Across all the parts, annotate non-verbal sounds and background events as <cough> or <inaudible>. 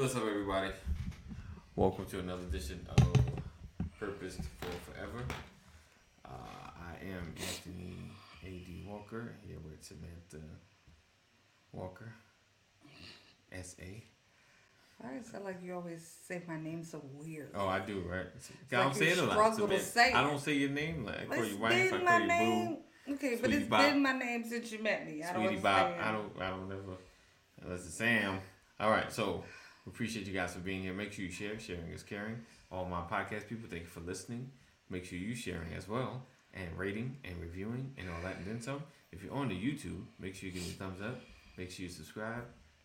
what's up, everybody? Welcome to another edition of Purposed 4 Forever. Uh, I am Anthony A.D. Walker here with Samantha Walker, S.A. I just feel like you always say my name so weird. Oh, I do, right? like I'm saying it a lot. struggle to Samantha. say I don't say your name. Like, I call you wife, I call my you name. boo. Okay, but Sweetie it's Bop. been my name since you met me. I don't Sweetie understand. Bop. I don't. I don't ever. Unless it's Sam. All right. So we appreciate you guys for being here. Make sure you share. Sharing is caring. All my podcast people, thank you for listening. Make sure you sharing as well and rating and reviewing and all that and then some. If you're on the YouTube, make sure you give me a thumbs up. Make sure you subscribe.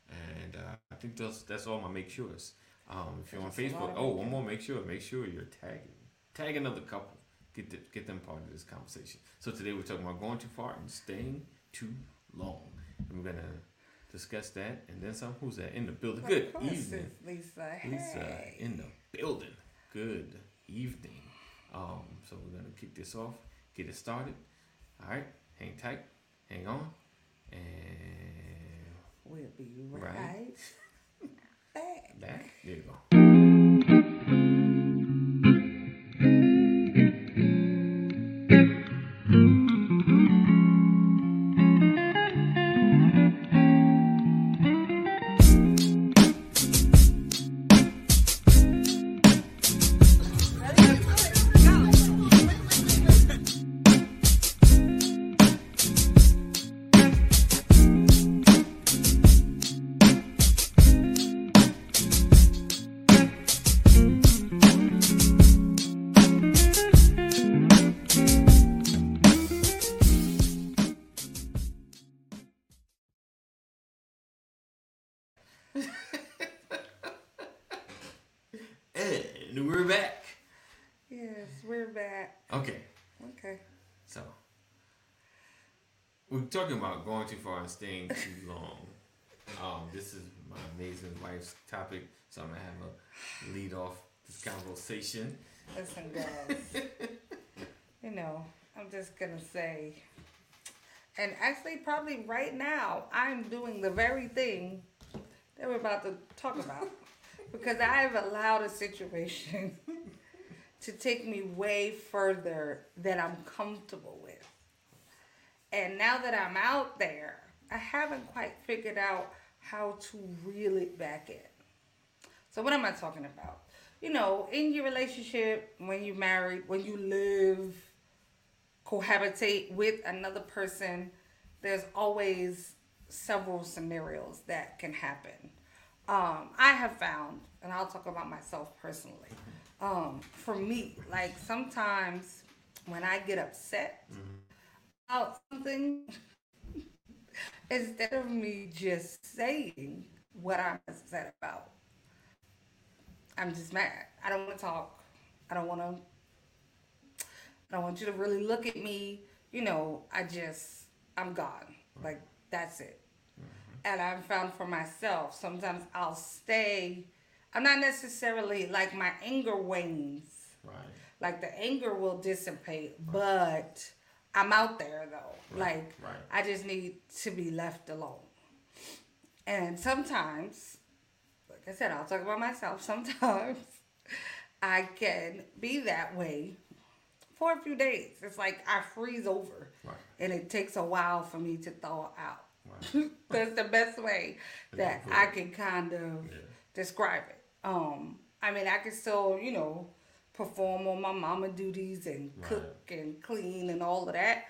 And uh, I think that's that's all my make sures. Um, if you're on That's a lot Facebook, oh, one more make sure. Make sure you're tagging. Tag another couple. Get the, get them part of this conversation. So today we're talking about going too far and staying too long. And we're gonna discuss that and then some. Who's that in the building? Good evening. Lisa. Lisa Hey. in the building. Good evening. Um, so we're gonna kick this off, get it started. All right, hang tight, hang on, and We'll be Right. right, <laughs> back. back. There you go. Going too far and staying too long. Um, this is my amazing wife's topic, so I'm gonna have a lead off this conversation. Listen, guys. <laughs> you know, I'm just gonna say, and actually, probably right now, I'm doing the very thing that we're about to talk about <laughs> because I've allowed a situation <laughs> to take me way further than I'm comfortable. And now that I'm out there, I haven't quite figured out how to reel it back in. So what am I talking about? You know, in your relationship, when you're married, when you live, cohabitate with another person, there's always several scenarios that can happen. Um, I have found, and I'll talk about myself personally. Um, for me, like sometimes when I get upset about something, instead of me just saying what I'm upset about, I'm just mad. I don't want to talk. I don't want to. I don't want you to really look at me. You know, I just, I'm gone. Like, that's it. Mm-hmm. And I've found for myself, sometimes I'll stay. I'm not necessarily like my anger wanes. Right. Like the anger will dissipate, but I'm out there though. Right, Like right. I just need to be left alone. And sometimes, like I said, I'll talk about myself. <laughs> Sometimes I can be that way for a few days. It's like I freeze over, Right. and it takes a while for me to thaw out. Right. <laughs> That's the best way that I can kind of Yeah. describe it. Um, I mean, I can still, you know, perform on my mama duties and cook and clean and all of that,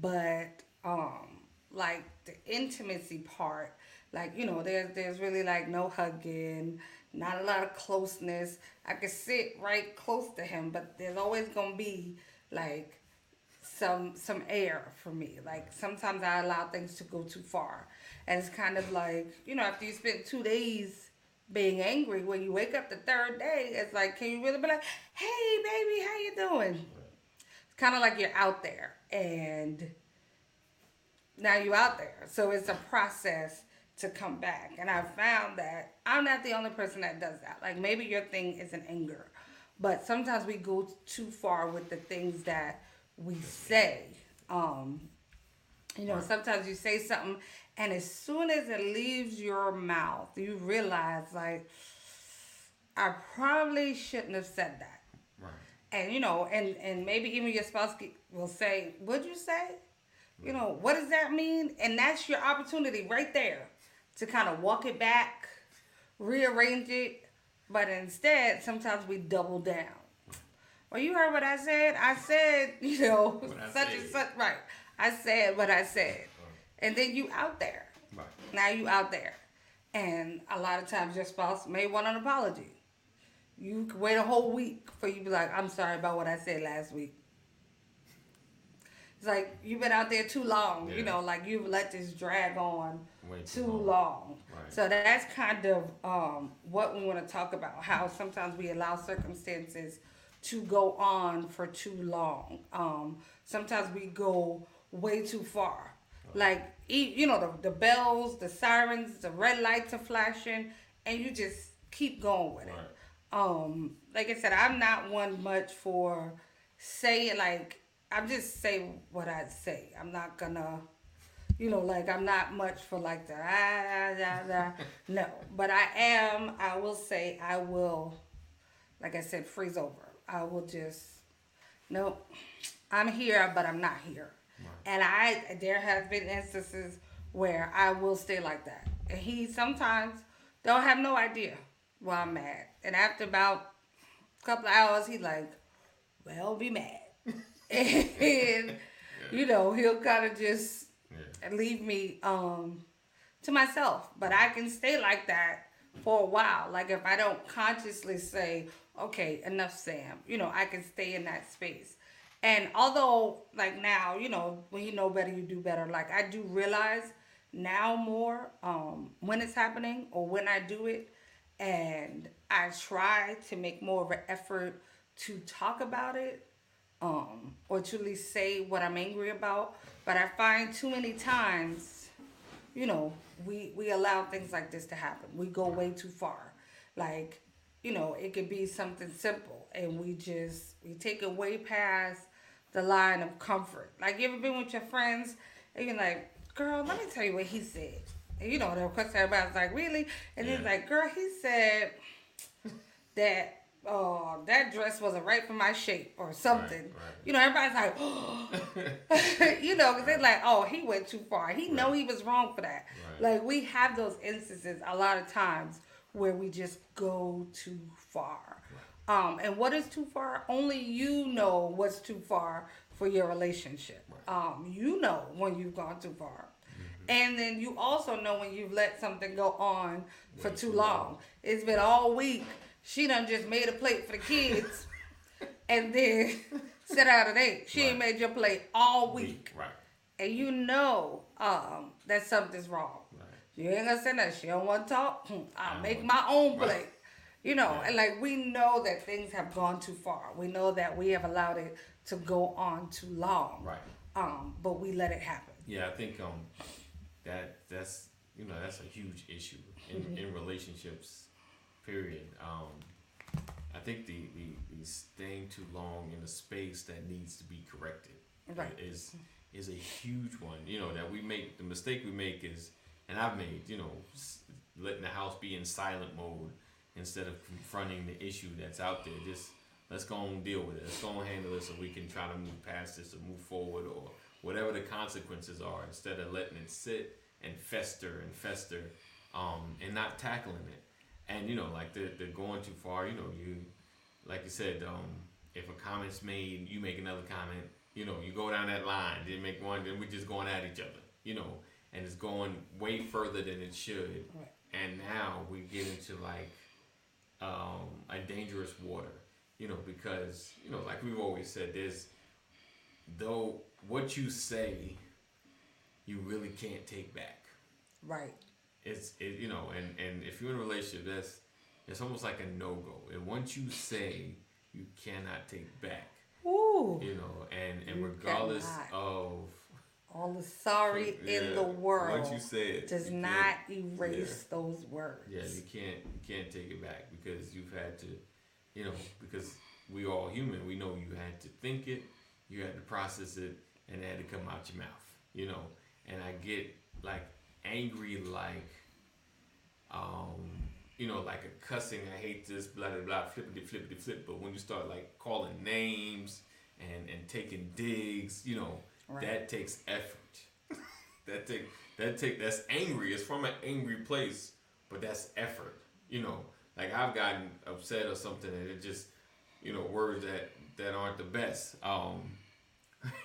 but um, like the intimacy part, like you know, there's there's really like no hugging, not a lot of closeness. I could sit right close to him, but there's always gonna be like some some air for me. Like sometimes I allow things to go too far, and it's kind of like you know after you spend two days being angry, when you wake up the third day, it's like can you really be like, hey baby, how you doing? It's kind of like you're out there and now you're out there. So it's a process to come back. And I found that I'm not the only person that does that. Like maybe your thing is an anger, but sometimes we go too far with the things that we say. Um, you know, sometimes you say something, and as soon as it leaves your mouth, you realize like, I probably shouldn't have said that. Right. And you know, and and maybe even your spouse will say, "What'd you say?" You know, what does that mean? And that's your opportunity right there to kind of walk it back, rearrange it. But instead, sometimes we double down. Well, you heard what I said. I said, you know, such said. and such. Right. I said what I said. And then you out there. Right. Now you out there. And a lot of times your spouse may want an apology. You wait a whole week for you to be like, I'm sorry about what I said last week. It's like you've been out there too long. Yeah. You know, like you've let this drag on Way too long. long. Right. So that's kind of um, what we want to talk about. How sometimes we allow circumstances to go on for too long. Um, sometimes we go way too far. Like you know the the bells, the sirens, the red lights are flashing, and you just keep going with right. it. Um, like I said, I'm not one much for saying like I'm just say what I say. I'm not gonna, you know, like I'm not much for like the ah, ah, ah, <laughs> no. But I am. I will say I will, like I said, freeze over. I will just, nope. I'm here, but I'm not here. And I there have been instances where I will stay like that. And he sometimes don't have no idea why I'm mad. And after about a couple of hours, he like, well, be mad <laughs> and yeah. you know he'll kind of just yeah. leave me um to myself but i can stay like that for a while like if i don't consciously say okay enough sam you know i can stay in that space and although like now you know when you know better you do better like i do realize now more um when it's happening or when i do it and i try to make more of an effort to talk about it um, or to at least say what I'm angry about. But I find too many times, you know, we we allow things like this to happen. We go way too far. Like, you know, it could be something simple, and we just we take it way past the line of comfort. Like, you ever been with your friends and you're like, "Girl, let me tell you what he said." And you know, of course, everybody's like, "Really?" And yeah. he's like, "Girl, he said that." oh, that dress wasn't right for my shape or something. Right, right. You know, everybody's like, oh. <laughs> <gasps> you know, because they're like, oh, he went too far. He right. know he was wrong for that. Like we have those instances a lot of times where we just go too far. Um, and what is too far? Only you know what's too far for your relationship. Um, you know when you've gone too far. Mm-hmm. And then you also know when you've let something go on for too long. long. It's been all week she done just made a plate for the kids <laughs> and then set out an date. She right. ain't made your plate all week. week. Right. And you know um, that something's wrong. Right. You ain't gonna say that. She don't want to talk. Hmm, I'll make my own plate. Right. You know, yeah. and like we know that things have gone too far. We know that we have allowed it to go on too long. Right. Um, but we let it happen. Yeah, I think um, that that's you know that's a huge issue in, mm-hmm. in relationships period. Um, I think the, the, the staying too long in a space that needs to be corrected right. is is a huge one. You know that we make the mistake we make is, and I've made you know letting the house be in silent mode instead of confronting the issue that's out there. Just let's go and deal with it. Let's go and handle it so we can try to move past this or move forward or whatever the consequences are instead of letting it sit and fester and fester um, and not tackling it and you know, like they're, they're going too far. You know, you like you said, um, if a comment's made, you make another comment. You know, you go down that line, then make one, then we're just going at each other. You know, and it's going way further than it should. Right. And now we get into like um, a dangerous water. You know, because you know, like we've always said, there's though what you say, you really can't take back. Right it's it, you know, and and if you're in a relationship, that's it's almost like a no go. And once you say, you cannot take back. Ooh. You know, and and regardless of all the sorry yeah, in the world, once you say it, does not erase yeah. those words. Yeah, you can't you can't take it back because you've had to, you know, because we all human. We know you had to think it, you had to process it, and it had to come out your mouth. You know, and I get like angry like um you know, like a cussing, I hate this, blah blah blah, flippity flippity flip. But when you start like calling names and and taking digs, you know, right. that takes effort. that take that take that's angry. It's from an angry place, but that's effort. You know, like I've gotten upset or something, and it just, you know, words that that aren't the best. Um, <laughs>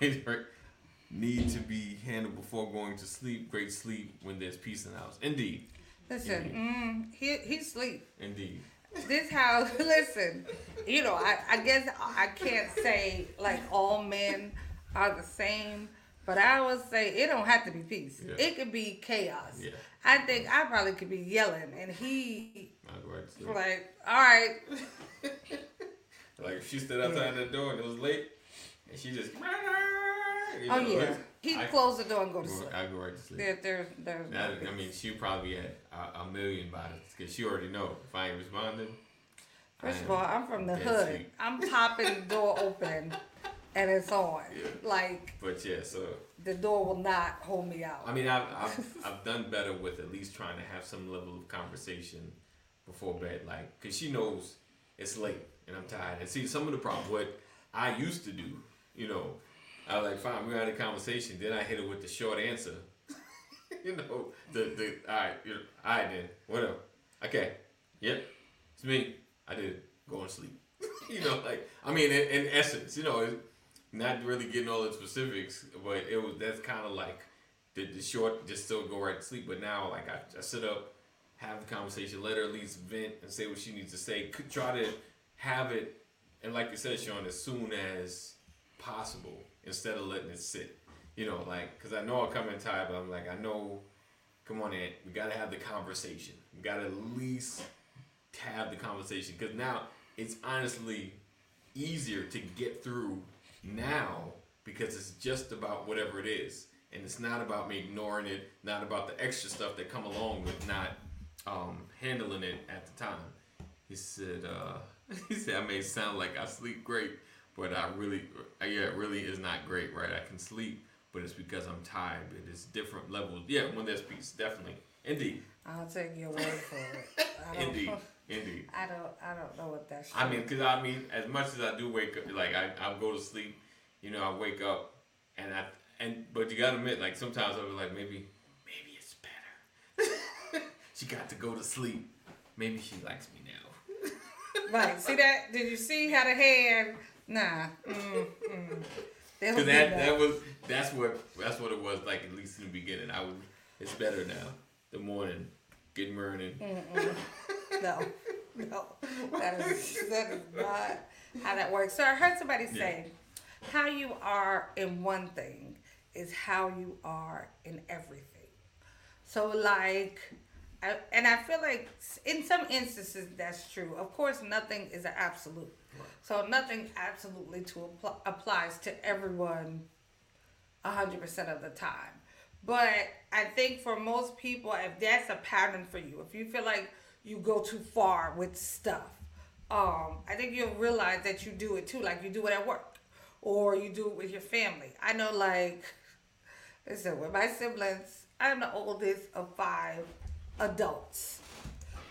need to be handled before going to sleep. Great sleep when there's peace in the house. Indeed. Listen, mm, he he sleep. Indeed. This house. <laughs> Listen, you know, I I guess I can't say like all men are the same, but I would say it don't have to be peace. Yeah. It could be chaos. Yeah. I think I probably could be yelling, and he like, all right. <laughs> like if she stood outside yeah. the door and it was late, and she just. You oh, know, oh yeah, he closed the door and go to sleep. I go right to sleep. There, there, there's. Now, I mean, she probably had a, a million bodies because she already know if I ain't responding. First of all, I'm from the hood. Sleep. I'm popping the door open, <laughs> and it's on. Yeah. Like. But yeah, so. The door will not hold me out. I mean, I've, I've, I've done better with at least trying to have some level of conversation before bed, like, cause she knows it's late and I'm tired. And see, some of the problem what I used to do, you know, I was like, fine, we're having a conversation. Then I hit her with the short answer. <laughs> you know, the the all right, you know, all right then, whatever. Okay, yep, it's me. I did go and sleep. <laughs> you know, like I mean, in, in essence, you know, not really getting all the specifics, but it was that's kind of like the, the short, just still go right to sleep. But now, like I, I sit up, have the conversation, let her at least vent and say what she needs to say. Could try to have it, and like you said, Sean, as soon as possible instead of letting it sit. You know, like, because I know I'll come in tired, but I'm like, I know, come on, Aunt, we got to have the conversation. We got to at least have the conversation. Because now it's honestly easier to get through now because it's just about whatever it is. And it's not about me ignoring it, not about the extra stuff that come along with not um, handling it at the time. He said, uh, <laughs> he said, I may sound like I sleep great, but I really, uh, yeah, it really is not great, right? I can sleep, but it's because I'm tired. But it's different levels. Yeah, when there's peace, definitely, indeed. I'll take your word for it. indeed, indeed. I don't, I don't know what that's. I mean, cause I mean, as much as I do wake up, like I, I go to sleep, you know, I wake up, and I, and but you gotta admit, like sometimes I was like, maybe, maybe it's better. <laughs> she got to go to sleep. Maybe she likes me now. right. See that? Did you see how the hand Nah. Mm, mm. Cause that, that was that's what that's what it was like at least in the beginning. I would it's better now. The morning, good morning. No, <laughs> no, <laughs> that is that is not how that works. So I heard somebody say, how you are in one thing is how you are in everything. So like. I, and I feel like in some instances that's true. Of course, nothing is an absolute. So nothing absolutely to apply, applies to everyone 100% of the time. But I think for most people, if that's a pattern for you, if you feel like you go too far with stuff, um, I think you'll realize that you do it too. Like you do it at work or you do it with your family. I know, like, listen, with my siblings, I'm the oldest of five adults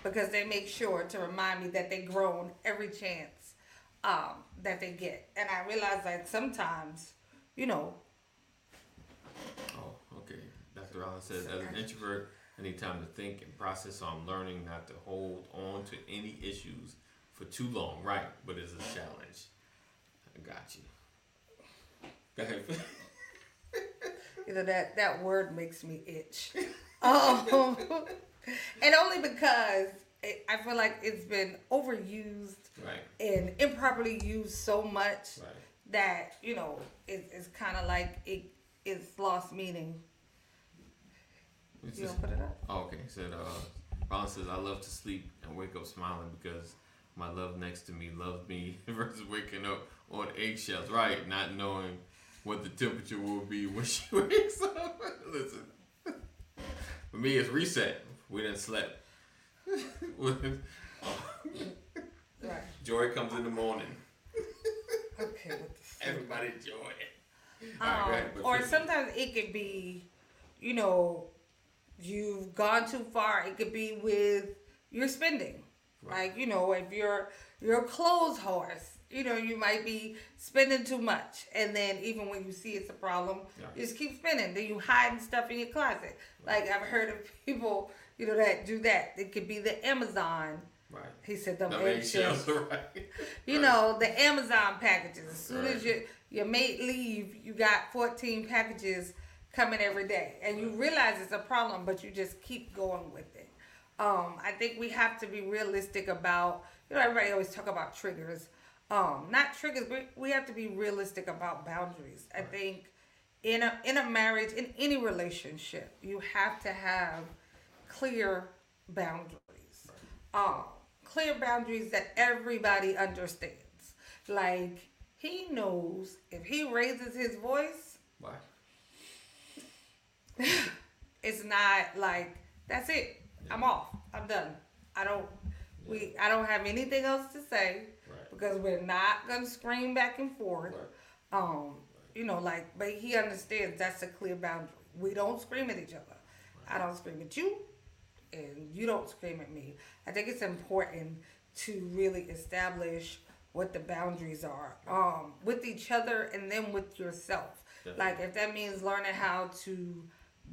because they make sure to remind me that they grown every chance um, that they get. And I realize that sometimes, you know. Oh, okay. Dr. Allen says, as an introvert, I need time to think and process, so I'm learning not to hold on to any issues for too long. Right, but it's a challenge. I got you. Go ahead. <laughs> you know that that word makes me itch. <laughs> um, <laughs> and only because it, I feel like it's been overused right. and improperly used so much right. that you know it, it's kind of like it it's lost meaning. It's you just, put it up? Oh, okay. Said uh, Ron says I love to sleep and wake up smiling because my love next to me loves me <laughs> versus waking up on eggshells. Right, not knowing what the temperature will be <laughs> when she wakes up. <laughs> Listen, for me it's reset. We didn't slept. Right. Joy comes in the morning. okay. Everybody joy. Um, right, or sometimes it could be, you know, you've gone too far. It could be with, you're spending. Right. Like you know, if you're you're clothes horse, you know, you might be spending too much, and then even when you see it's a problem, yeah. you just keep spending. Then you hiding stuff in your closet. Like I've heard of people, you know, that do that. It could be the Amazon. Right. He said the eggshells. <laughs> Right. You right. know the Amazon packages. As soon right. as your your mate leave, you got fourteen packages coming every day, and you realize it's a problem, but you just keep going with it. Um, I think we have to be realistic about. You know, everybody always talk about triggers. Um not triggers but we have to be realistic about boundaries. I think in a in a marriage in any relationship you have to have clear boundaries. Um clear boundaries that everybody understands. Like he knows if he raises his voice why <laughs> it's not like that's it i'm off i'm done i don't we i don't have anything else to say because we're not gonna scream back and forth. Right. Um, you know, like, but he understands that's a clear boundary. We don't scream at each other. Right. I don't scream at you, and you don't scream at me. I think it's important to really establish what the boundaries are um, with each other and then with yourself. Definitely. Like, if that means learning how to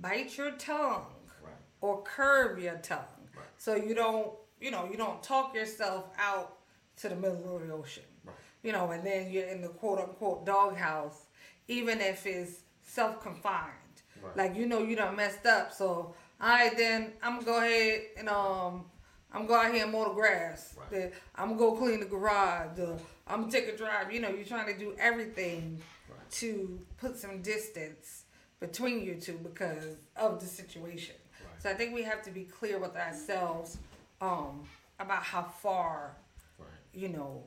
bite your tongue right. or curve your tongue, so you don't, you know, you don't talk yourself out to the middle of the ocean. Right. You know, and then you're in the quote unquote doghouse, even if it's self confined. Right. Like you know you done messed up, so all right then I'm gonna go ahead and um I'm gonna go out here and mow the grass. Right. I'm gonna go clean the garage. I'm gonna take a drive. You know, you're trying to do everything right. to put some distance between you two because of the situation. Right. So I think we have to be clear with ourselves um, about how far you know,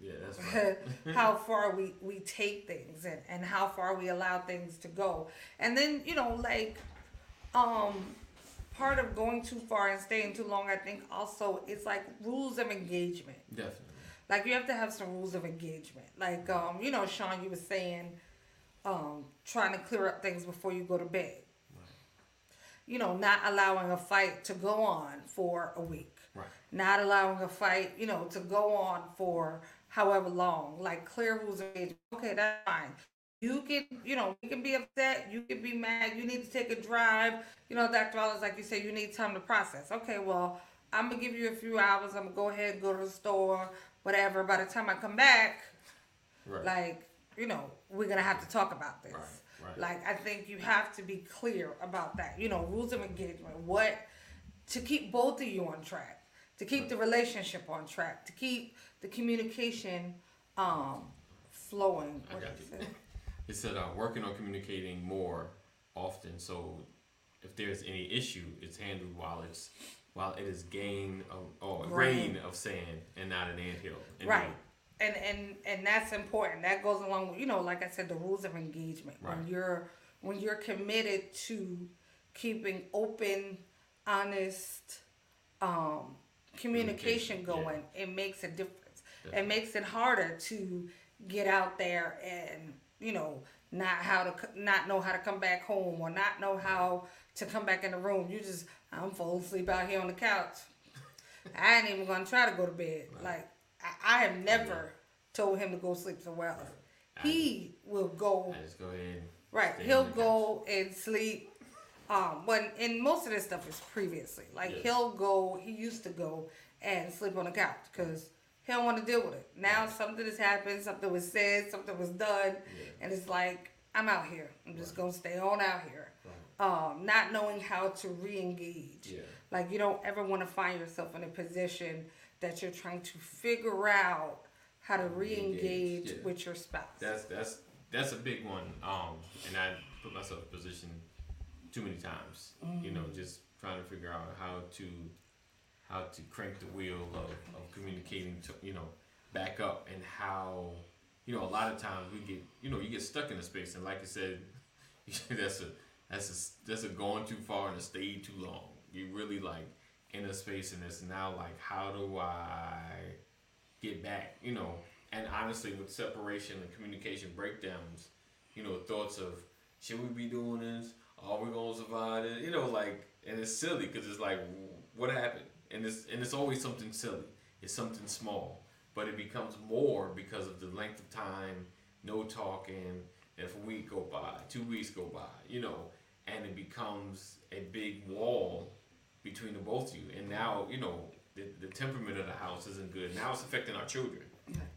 yeah, that's <laughs> right. how <laughs> far we we take things and and how far we allow things to go, and then you know, like, um, part of going too far and staying too long, I think also it's like rules of engagement. Definitely. Like you have to have some rules of engagement. Like um, you know, Sean, you were saying, um, trying to clear up things before you go to bed. Right. You know, not allowing a fight to go on for a week Right. not allowing a fight, you know, to go on for however long. Like clear rules of engagement. Okay, that's fine. You can, you know, you can be upset. You can be mad. You need to take a drive. You know, Dr. Wallace, like you said, you need time to process. Okay, well, I'm gonna give you a few hours. I'm gonna go ahead go to the store, whatever. By the time I come back, right. like, you know, we're gonna have to talk about this. Right. Right. Like, I think you have to be clear about that. You know, rules of engagement. What to keep both of you on track to keep the relationship on track, to keep the communication um, flowing. I got you. <laughs> It said uh, working on communicating more often. So if there's any issue, it's handled while it's while it is gain of, or grain of sand and not an anthill. Right. And and and that's important. That goes along with you know, like I said, the rules of engagement. Right. When you're when you're committed to keeping open, honest, um, communication going, yeah. it makes a difference. It makes it harder to get out there and you know not how to not know how to come back home or not know how to come back in the room. You just I'm falling asleep out here on the couch. I ain't even gonna try to go to bed. Right. Like I, I, have never told him to go sleep somewhere else. Right. He will go. I just go ahead. Right. He'll go couch. and sleep um, when and most of this stuff is previously. Like yes. he'll go, he used to go and sleep on the couch because he don't want to deal with it. Now something has happened, something was said, something was done, yeah. and it's like I'm out here. I'm just right. gonna stay on out here. Right. Um, not knowing how to re-engage. Yeah. Like you don't ever want to find yourself in a position that you're trying to figure out how to re-engage yeah. with your spouse. That's that's that's a big one. Um, and I put myself in a position too many times. Mm-hmm. You know, mm-hmm. just trying to figure out how to how to crank the wheel of, of communicating to you know back up and how you know a lot of times we get you know you get stuck in a space and like I said <laughs> that's a that's a that's a going too far and a stay too long. You really like in a space and it's now like how do I get back? You know, and honestly with separation and communication breakdowns, you know, thoughts of should we be doing this? are we gonna survive it? You know, like, and it's silly because it's like, what happened? And it's and it's always something silly. It's something small, but it becomes more because of the length of time, no talking. If a week go by, two weeks go by, you know, and it becomes a big wall between the both of you. And now, you know, the, the temperament of the house isn't good. Now it's affecting our children,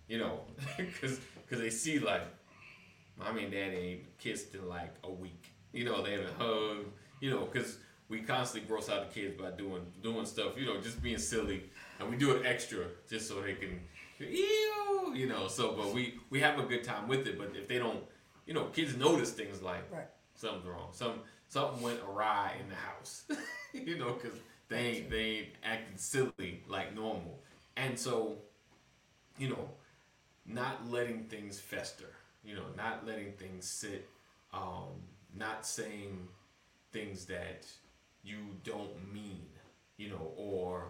you know, <laughs> because cause they see like, mommy and daddy ain't kissed in like a week. You know, they haven't hugged, you know, because we constantly gross out the kids by doing doing stuff, you know, just being silly, and we do it extra just so they can, ew, you know. So, but we we have a good time with it. But if they don't, you know, kids notice things like Right. something's wrong, some something went awry in the house, <laughs> you know, because they ain't they ain't acting silly like normal, and so, you know, not letting things fester, you know, not letting things sit, um, not saying things that you don't mean, you know, or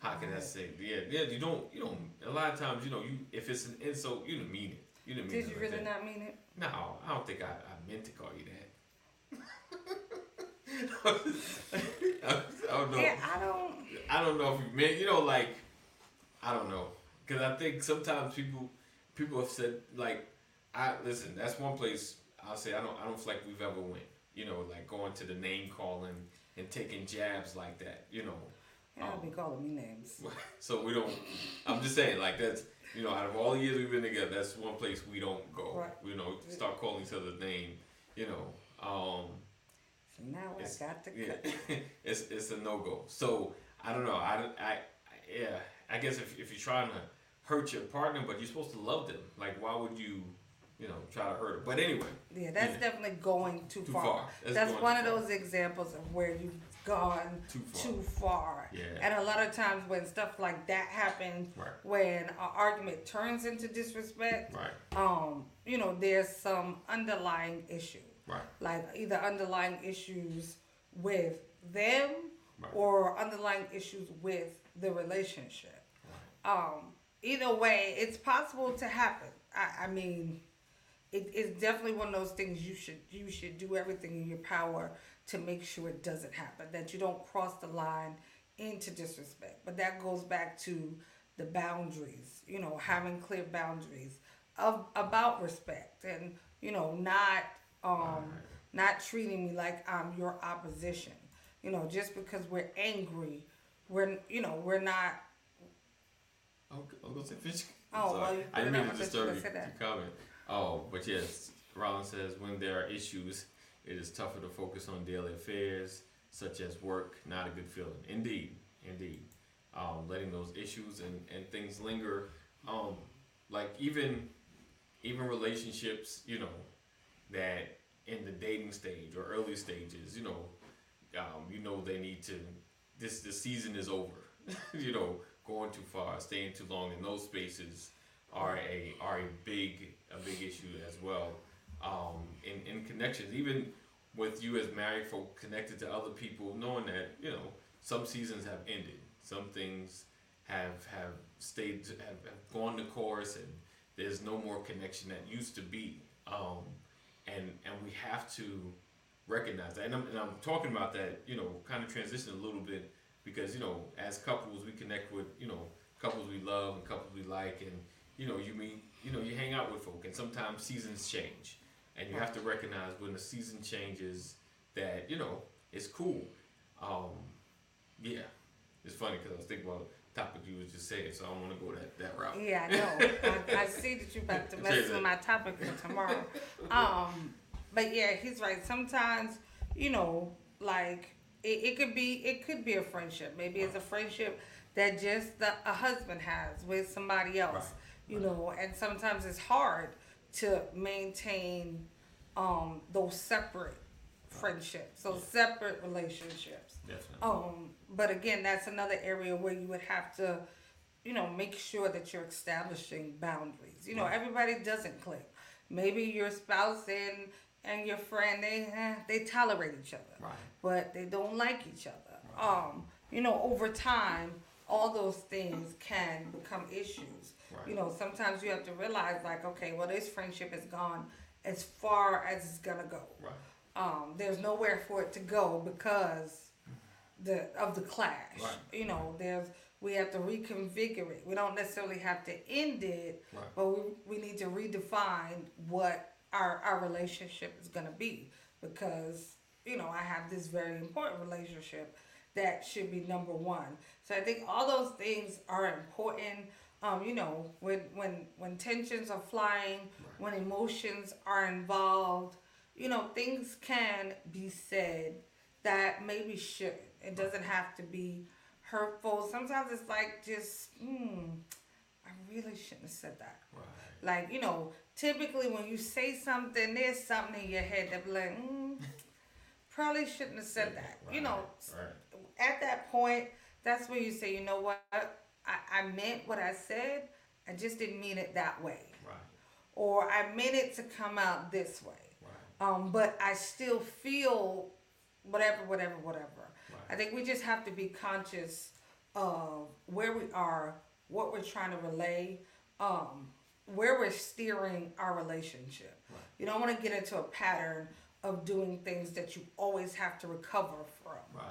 how can I say? Yeah, yeah, you don't, you don't. A lot of times, you know, you if it's an insult, you didn't mean it. You didn't mean Did it you like really that. not mean it? No, I don't think I, I meant to call you that. I, don't know. Yeah, I don't. I don't know if you meant, you know, like, I don't know, because I think sometimes people, people have said like, I listen. That's one place I'll say I don't, I don't feel like we've ever went. You know, like going to the name calling and taking jabs like that. You know, You don't be calling me names. <laughs> so we don't. I'm just saying, like that's you know, out of all the years we've been together, that's one place we don't go. Right. You know, start calling each other's name. You know, um, So now I it's, got to yeah, cut. <laughs> it's it's a no go. So I don't know. I, I, I yeah. I guess if if you're trying to hurt your partner, but you're supposed to love them, like why would you, you know, try to hurt her? But anyway, Yeah, that's Yeah. definitely going too, Too far. far. That's That's, one of far. those examples of where you've gone Too far. too far. Yeah. And a lot of times when stuff like that happens, Right. when an argument turns into disrespect, right, um, you know, there's some underlying issue. Right, Like either underlying issues with them Right. or underlying issues with the relationship. Um, either way, it's possible to happen. I, I mean, it, it's definitely one of those things you should you should do everything in your power to make sure it doesn't happen. That you don't cross the line into disrespect. But that goes back to the boundaries. You know, having clear boundaries of about respect and you know not um not treating me like I'm your opposition. You know, just because we're angry, we're you know we're not I'll, I'll go say <laughs> fish. Oh, well, I didn't mean to disturb you. gonna Your comment. Oh, but yes, Rollins says when there are issues, it is tougher to focus on daily affairs such as work. Not a good feeling. Indeed, indeed. Um, letting those issues and, and things linger. Um, like even even relationships, you know, that in the dating stage or early stages, you know, um, you know they need to. This the season is over. <laughs> you know, going too far, staying too long in those spaces are a are a big a big issue as well. Um, in in connections, even with you as married folk connected to other people, knowing that you know some seasons have ended, some things have have stayed have, have gone the course, and there's no more connection that used to be. Um, and and we have to recognize that. And I'm, and I'm talking about that, you know, kind of transition a little bit because you know, as couples, we connect with you know couples we love and couples we like, and you know, you meet, you know, you hang out with folk, and sometimes seasons change, and you have to recognize when the season changes that you know it's cool. Um, yeah, it's funny because I was thinking about the topic you was just saying, so I don't want to go that that route. Yeah, I know. I, <laughs> I see that you're about to mess with my topic for tomorrow. <laughs> Um, but yeah, he's right. Sometimes, you know, like it, it could be it could be a friendship. Maybe it's a friendship that just the, a husband has with somebody else. Right, You know, and sometimes it's hard to maintain um, those separate friendships, those separate relationships. Definitely. Um, but again, that's another area where you would have to, you know, make sure that you're establishing boundaries. You know, Right. everybody doesn't click. Maybe your spouse and and your friend they eh, they tolerate each other, Right. but they don't like each other. Um, you know, over time, all those things can become issues. Right. You know, sometimes you have to realize, like, okay, well, this friendship is gone as far as it's gonna go Right. Um, there's nowhere for it to go because the of the clash. Right. You know, there's we have to reconfigure it. We don't necessarily have to end it, Right. but we, we need to redefine what our our relationship is gonna be because you know I have this very important relationship that should be number one. So I think all those things are important. Um, you know, when when when tensions are flying, when emotions are involved, you know, things can be said that maybe should. It doesn't have to be hurtful. Sometimes it's like just, hmm, I really shouldn't have said that. Right. Like, you know, typically when you say something, there's something in your head that be like, mm, probably shouldn't have said that. You know, Right. at that point, that's where you say, you know what, I, I meant what I said, I just didn't mean it that way. Right. Or I meant it to come out this way. Um, but I still feel whatever, whatever, whatever. Right. I think we just have to be conscious of where we are, what we're trying to relay, um, where we're steering our relationship. Right. You don't want to get into a pattern of doing things that you always have to recover from, Right.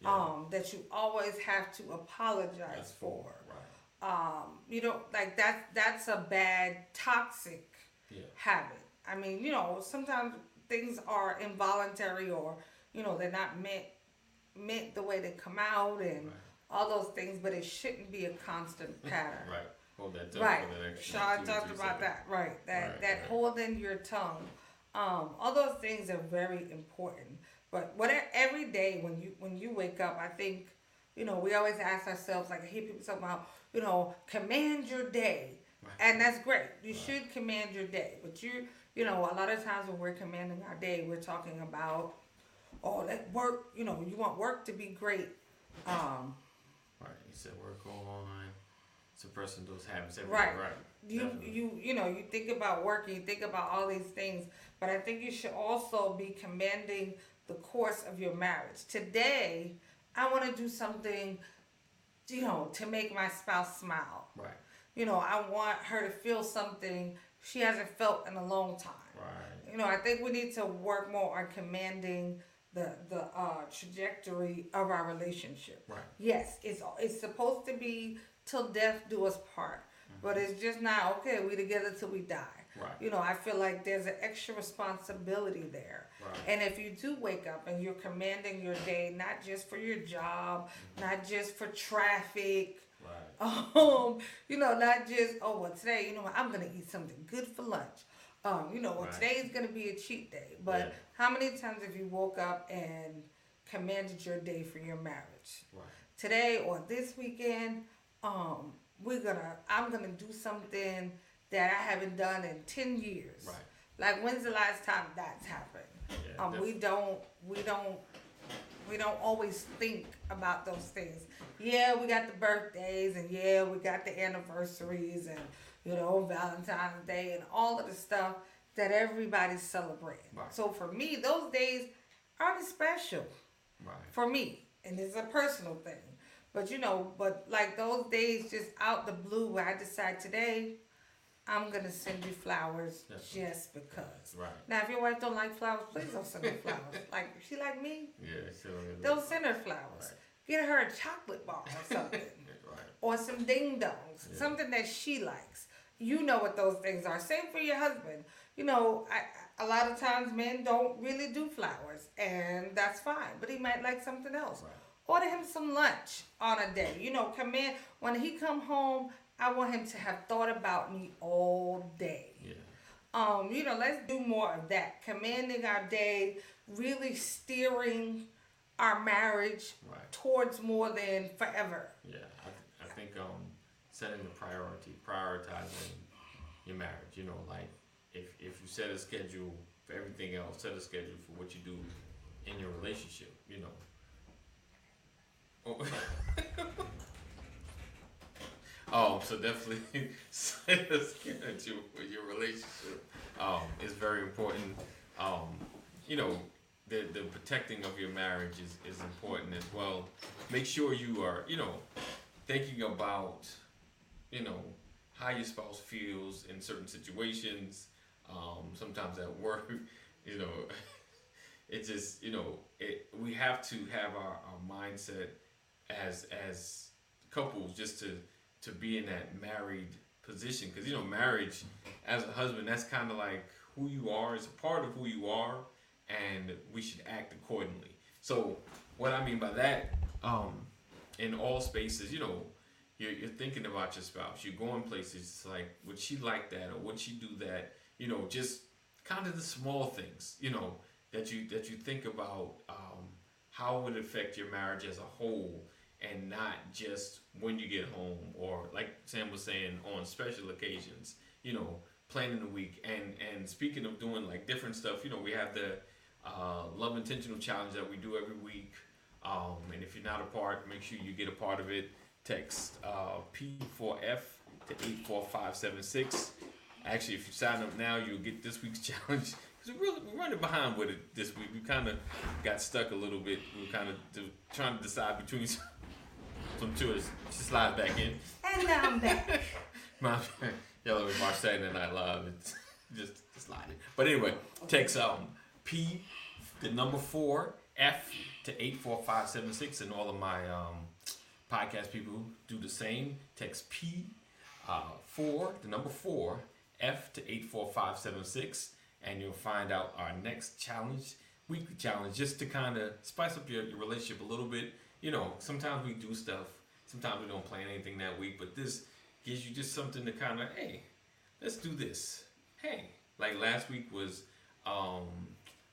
Yeah. um, that you always have to apologize That's for. Right. Um, you know, like that. That's a bad, toxic Yeah. habit. I mean, you know, sometimes things are involuntary or, you know, they're not meant meant the way they come out and Right. all those things, but it shouldn't be a constant <laughs> pattern. Right. Hold that tongue Right. for the next Sean talked about seconds. that. Right. That Right, that right. holding your tongue. Um, all those things are very important. But what every day when you when you wake up, I think, you know, we always ask ourselves like I hear people talking about, you know, command your day. Right. And that's great. You should command your day. But you you know, a lot of times when we're commanding our day, we're talking about oh that work, you know, you want work to be great. Um, Right. You said work on suppressing those habits. every Right. Right. you Definitely. you you know you think about work and you think about all these things but i think you should also be commanding the course of your marriage today i want to do something you know to make my spouse smile Right. you know i want her to feel something she hasn't felt in a long time Right. you know i think we need to work more on commanding the the uh, trajectory of our relationship Right. yes it's it's supposed to be till death do us part but it's just not okay we together till we die Right. you know i feel like there's an extra responsibility there Right. and if you do wake up and you're commanding your day not just for your job not just for traffic Right. um, you know, not just oh well today, you know, what, I'm gonna eat something good for lunch. Um, you know, well Right. today's gonna be a cheat day. But Yeah. how many times have you woke up and commanded your day for your marriage? Right. Today or this weekend, um, we're gonna I'm gonna do something that I haven't done in ten years. Right. Like when's the last time that's happened? Yeah, um, we don't we don't we don't always think about those things. Yeah, we got the birthdays and yeah, we got the anniversaries and you know Valentine's Day and all of the stuff that everybody's celebrating. Right. So for me, those days aren't special Right. for me, and it's a personal thing. But you know, but like those days just out the blue where I decide today, I'm gonna send you flowers just because. Right. Now, if your wife don't like flowers, please don't send her flowers. <laughs> like if she like me, Yeah. So don't send her flowers. Right. Get her a chocolate bar or something, <laughs> Right. or some ding dongs, Yeah. something that she likes. You know what those things are. Same for your husband. You know, I, a lot of times men don't really do flowers, and that's fine. But he might like something else. Right. Order him some lunch on a day. You know, come in when he come home. I want him to have thought about me all day Yeah. um, you know, let's do more of that. Commanding our day, really steering our marriage Right. towards more than forever. Yeah. I, th- I think um setting the priority, prioritizing your marriage. You know, like if if you set a schedule for everything else, set a schedule for what you do in your relationship. You know. Oh. <laughs> Oh, so definitely set a schedule for your relationship. Um, is very important. Um, you know, the the protecting of your marriage is, is important as well. Make sure you are, you know, thinking about, you know, how your spouse feels in certain situations. Um, sometimes at work, <laughs> you know, <laughs> It just you know it. We have to have our, our mindset as as couples just to to be in that married position. Because you know marriage as a husband that's kind of like who you are. It's a part of who you are and we should act accordingly. So what i mean by that um in all spaces you know you're, you're thinking about your spouse. You're going places it's like would she like that or would she do that? You know just kind of the small things you know that you that you think about um, how it would affect your marriage as a whole and not just when you get home or like Sam was saying on special occasions, you know, planning the week and and speaking of doing like different stuff, you know, we have the uh, love intentional challenge that we do every week. Um, and if you're not a part, make sure you get a part of it. Text uh, P4F to 84576. Actually, if you sign up now, you'll get this week's <laughs> challenge. Because we're, really, we're running behind with it this week. We kind of got stuck a little bit. We are kind of trying to decide between <laughs> some tours. She slides back in. And now I'm back. <laughs> My yellow with watch Saturday Night Live. It's just sliding. But anyway, text um P the number four F to eight four five seven six, and all of my um podcast people do the same. Text P uh, four the number four F to eight four five seven six, and you'll find out our next challenge weekly challenge just to kind of spice up your, your relationship a little bit you know, sometimes we do stuff. Sometimes we don't plan anything that week, but this gives you just something to kind of, hey, let's do this. Hey, like last week was um,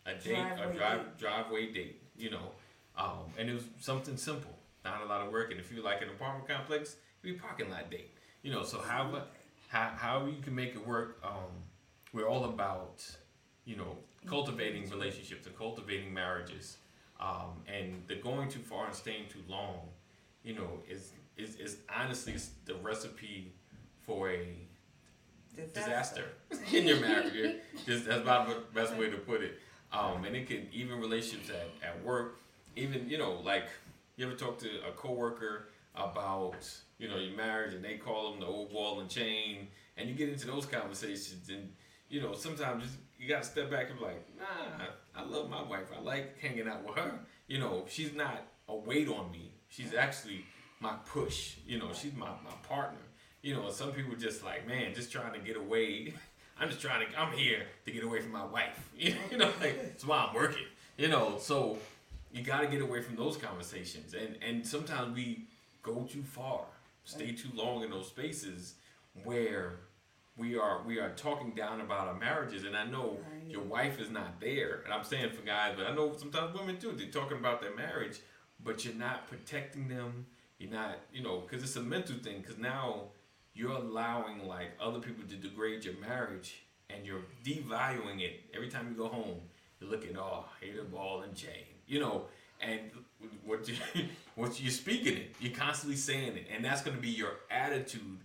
a date, driveway a drive date. driveway date. You know, um, and it was something simple, not a lot of work. And if you like an apartment complex, it'd be a parking lot date. You know, so how how how you can make it work. Um, we're all about you know cultivating relationships and cultivating marriages um, and the going too far and staying too long, you know, is is, is honestly the recipe for a disaster, disaster in your marriage. <laughs> Just that's about the best way to put it. Um, and it can even relationships at, at work, even you know, like you ever talk to a coworker about you know your marriage and they call them the old ball and chain, and you get into those conversations and you know sometimes you gotta step back and be like, nah, I love my wife. I like hanging out with her. You know, she's not a weight on me. She's actually my push. You know, she's my, my partner. You know, some people just like, man, just trying to get away. <laughs> I'm just trying to, I'm here to get away from my wife. <laughs> You know, like, that's why I'm working. You know, so you got to get away from those conversations. And, and sometimes we go too far, stay too long in those spaces where we are we are talking down about our marriages and I know right. your wife is not there. And I'm saying for guys but I know sometimes women too they're talking about their marriage but you're not protecting them. You're not you know because it's a mental thing because now you're allowing like other people to degrade your marriage and you're devaluing it. Every time you go home you're looking oh hater ball and chain you know? And what you <laughs> what you're speaking it you're constantly saying it and that's going to be your attitude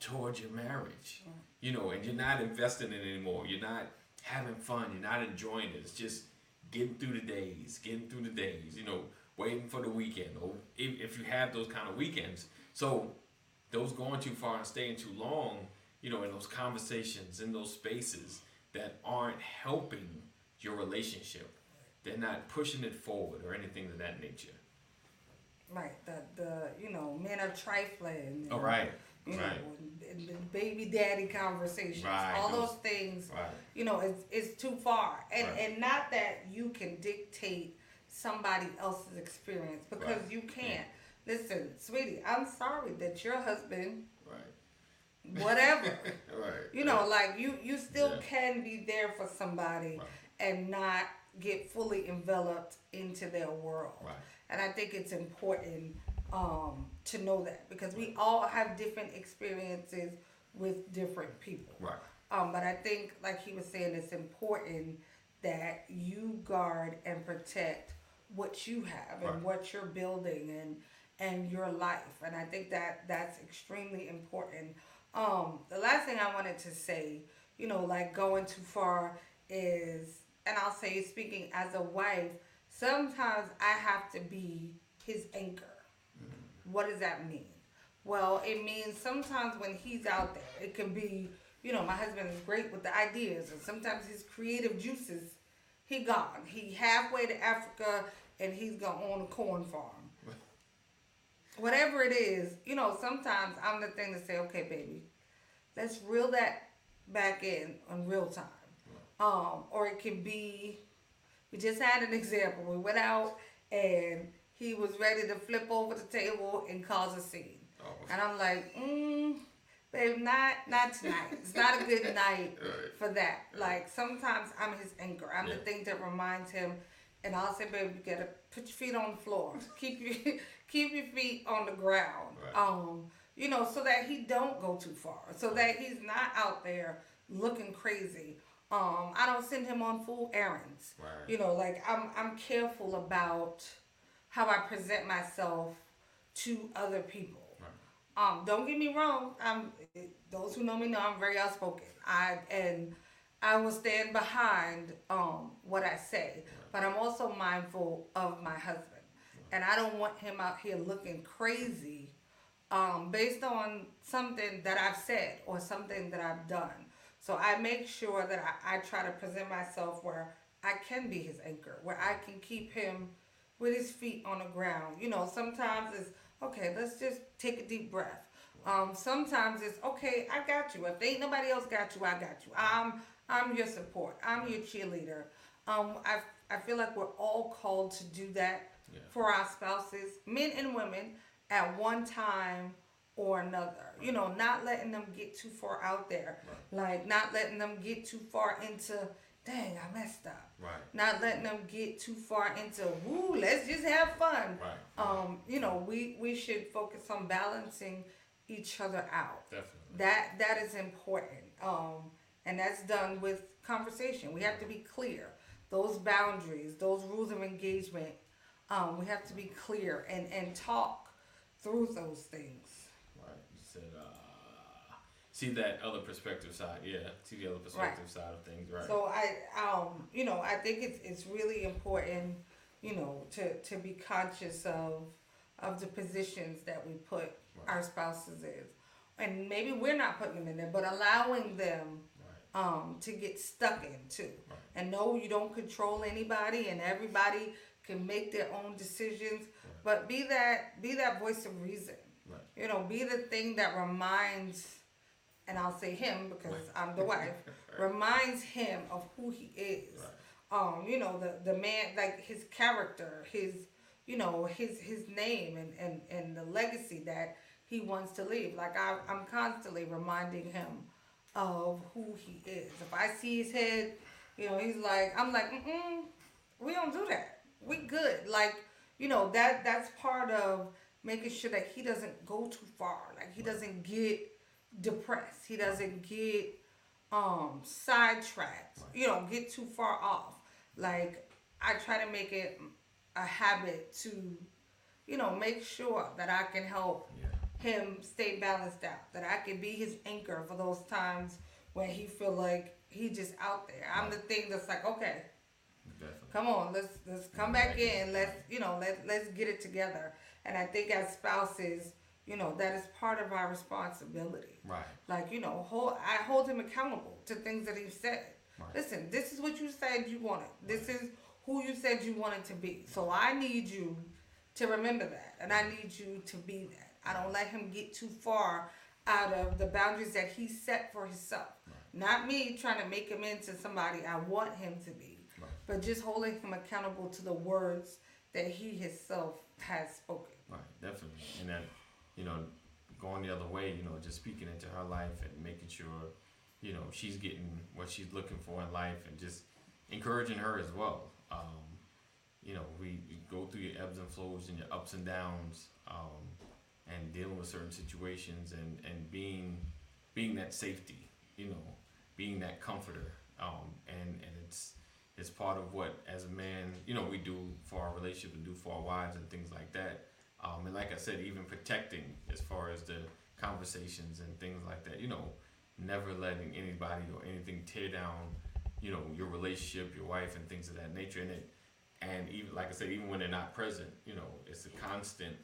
towards your marriage you know, and you're not investing in it anymore. You're not having fun. You're not enjoying it. It's just getting through the days, getting through the days, you know, waiting for the weekend, or if, if you have those kind of weekends. So, those going too far and staying too long, you know, in those conversations, in those spaces that aren't helping your relationship, they're not pushing it forward or anything of that nature. Right. The the you know men are trifling. Oh right right. know, and, and baby daddy conversations, right. all those, things. Right. You know, it's it's too far, and and not that you can dictate somebody else's experience because you can't. Yeah. Listen, sweetie, I'm sorry that your husband. Right. Whatever. <laughs> right. You know, like you you still yeah. can be there for somebody and not get fully enveloped into their world. Right. And I think it's important um, to know that because we all have different experiences with different people. Right. Um, but I think, like he was saying, it's important that you guard and protect what you have and what you're building and and your life. And I think that that's extremely important. Um, the last thing I wanted to say, you know, like going too far is, and I'll say, speaking as a wife, sometimes I have to be his anchor. What does that mean? Well, it means sometimes when he's out there, it can be, you know, my husband is great with the ideas, and sometimes his creative juices, he gone. He halfway to Africa and he's gonna own a corn farm. <laughs> Whatever it is, you know, sometimes I'm the thing to say, okay, baby, let's reel that back in on real time. Um, or it can be, we just had an example. We went out and he was ready to flip over the table and cause a scene. Oh. And I'm like, mm, babe, not not tonight. It's not a good <laughs> night right. for that. Like sometimes I'm his anchor. I'm yeah. the thing that reminds him. And I'll say, babe, you gotta put your feet on the floor. <laughs> keep your keep your feet on the ground. Right. Um, you know, so that he don't go too far. So that he's not out there looking crazy. Um, I don't send him on full errands. Right. You know, like I'm I'm careful about how I present myself to other people. Right. Um, don't get me wrong. I'm those who know me know I'm very outspoken. I and I will stand behind um, what I say, but I'm also mindful of my husband, and I don't want him out here looking crazy um, based on something that I've said or something that I've done. So I make sure that I, I try to present myself where I can be his anchor, where I can keep him with his feet on the ground. You know, sometimes it's okay, let's just take a deep breath. Um, sometimes it's okay, I got you. If ain't nobody else got you, I got you. I'm I'm your support. I'm your cheerleader. Um, I I feel like we're all called to do that yeah. for our spouses, men and women, at one time or another. You know, not letting them get too far out there. Right. Like not letting them get too far into dang, I messed up. Right. Not letting them get too far into woo, let's just have fun. Right. Um, you know, we we should focus on balancing each other out. Definitely. That that is important. Um, and that's done with conversation. We have to be clear. Those boundaries, those rules of engagement, um, we have to be clear and, and talk through those things see that other perspective side. Yeah, see the other perspective right. side of things. Right. So I, um, you know, I think it's it's really important, you know, to to be conscious of of the positions that we put right. our spouses in, and maybe we're not putting them in there, but allowing them. Right. Um, to get stuck in too, and know you don't control anybody, and everybody can make their own decisions. But be that be that voice of reason. You know, be the thing that reminds and I'll say him because I'm the wife, <laughs> reminds him of who he is. Right. Um, you know, the the man like his character, his you know, his his name and, and, and the legacy that he wants to leave. Like I I'm constantly reminding him of who he is. If I see his head, you know, he's like I'm like, mm we don't do that. We good. Like, you know, that that's part of making sure that he doesn't go too far. Like he doesn't get depressed. He doesn't get um sidetracked. Right. You know, get too far off. Like I try to make it a habit to, you know, make sure that I can help yeah. him stay balanced out. That I can be his anchor for those times when he feel like he just out there. I'm right. the thing that's like, okay, Definitely. come on, let's let's come back in. Let's you know let let's get it together. And I think as spouses, you know, that is part of our responsibility. Right. Like, you know, hold I hold him accountable to things that he said. Right. Listen, this is what you said you wanted. This is who you said you wanted to be. So I need you to remember that. And I need you to be that. I don't let him get too far out of the boundaries that he set for himself. Right. Not me trying to make him into somebody I want him to be. Right. But just holding him accountable to the words that he himself has spoken. Right, definitely. And that you know, going the other way, you know, just speaking into her life and making sure, you know, she's getting what she's looking for in life and just encouraging her as well. Um, you know, we, go through your ebbs and flows and your ups and downs, um, and dealing with certain situations and, and being being that safety, you know, being that comforter. Um, and, and it's it's part of what as a man, you know, we do for our relationship and do for our wives and things like that. Um, and like I said, even protecting as far as the conversations and things like that. You know, never letting anybody or anything tear down, you know, your relationship, your wife, and things of that nature. And it, and even like I said, even when they're not present, you know, it's a constant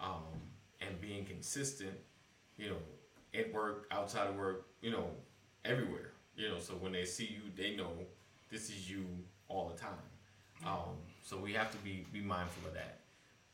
um, and being consistent. You know, at work, outside of work, you know, everywhere. You know, so when they see you, they know this is you all the time. Um, so we have to be be mindful of that.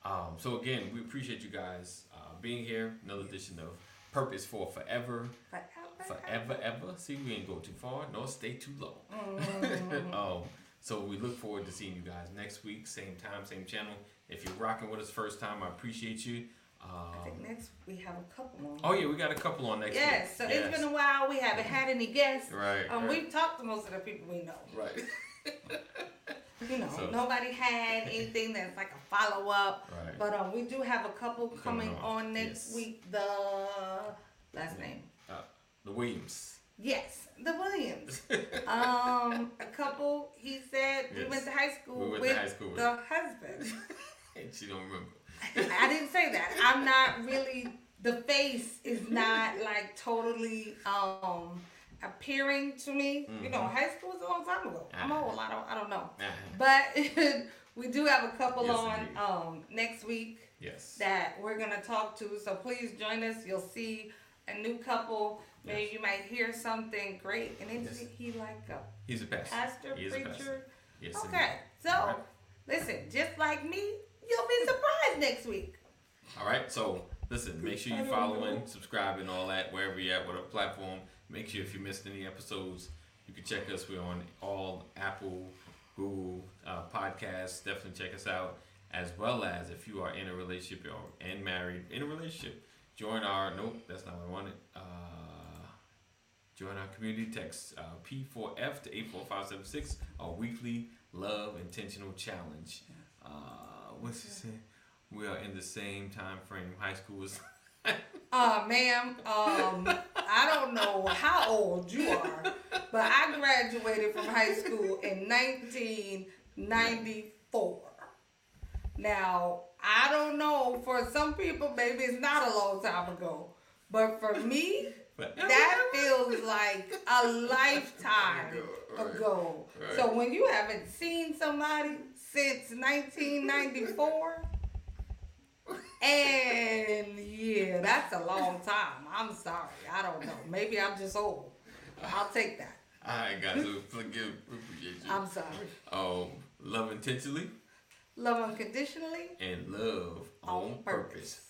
Um, so again, we appreciate you guys uh, being here. Another edition of Purposed 4 Forever. Forever. Forever, ever. See, we ain't go too far, nor stay too low. Mm-hmm. <laughs> um, so we look forward to seeing you guys next week, same time, same channel. If you're rocking with us first time, I appreciate you. I think Um, next we have a couple on. oh yeah, we got a couple on next Yes, week. so Yes. it's been a while. We haven't had any guests. right. Um, right. we've talked to most of the people we know. right. <laughs> You know, So- nobody had anything that's like a follow up. Right. But um, we do have a couple coming on, on next yes. week. The last name. Uh, the Williams. Yes, the Williams. <laughs> um, a couple. He said we went to high school We went to with high school with- the husband. <laughs> and she don't remember. I didn't say that. I'm not really. The face is not like totally um appearing to me. You know, high school was a long time ago. I'm Uh-huh. old. I don't. I don't know. Uh-huh. But <laughs> we do have a couple Yes, on indeed. um next week Yes. that we're gonna talk to. So please join us. You'll see a new couple. Maybe Yes. you might hear something great. And then Yes. he like a He's a pastor. pastor, He preacher. pastor. Yes. Okay, so All right. listen, just like me, you'll be surprised next week. All right. So listen, make sure you don't following, subscribing, all that wherever you're at, whatever platform. Make sure if you missed any episodes, you can check us. We're on all Apple, Google uh, podcasts. Definitely check us out. As well as if you are in a relationship or and married in a relationship, join our nope, that's not what I wanted. Uh, join our community text uh, P4F to 84576, our weekly love intentional challenge. Uh, what's it say? We are in the same time frame high school is. <laughs> Uh, ma'am, um, I don't know how old you are, but I graduated from high school in 1994. Now, I don't know, for some people, maybe it's not a long time ago, but for me, that feels like a lifetime Right. ago. Right. So when you haven't seen somebody since 1994, and yeah, that's a long time. I'm sorry. I don't know. Maybe I'm just old. I'll take that. All right, guys. So forgive, appreciate you. I'm sorry. Um, love intentionally Love unconditionally. and love on On purpose. purpose.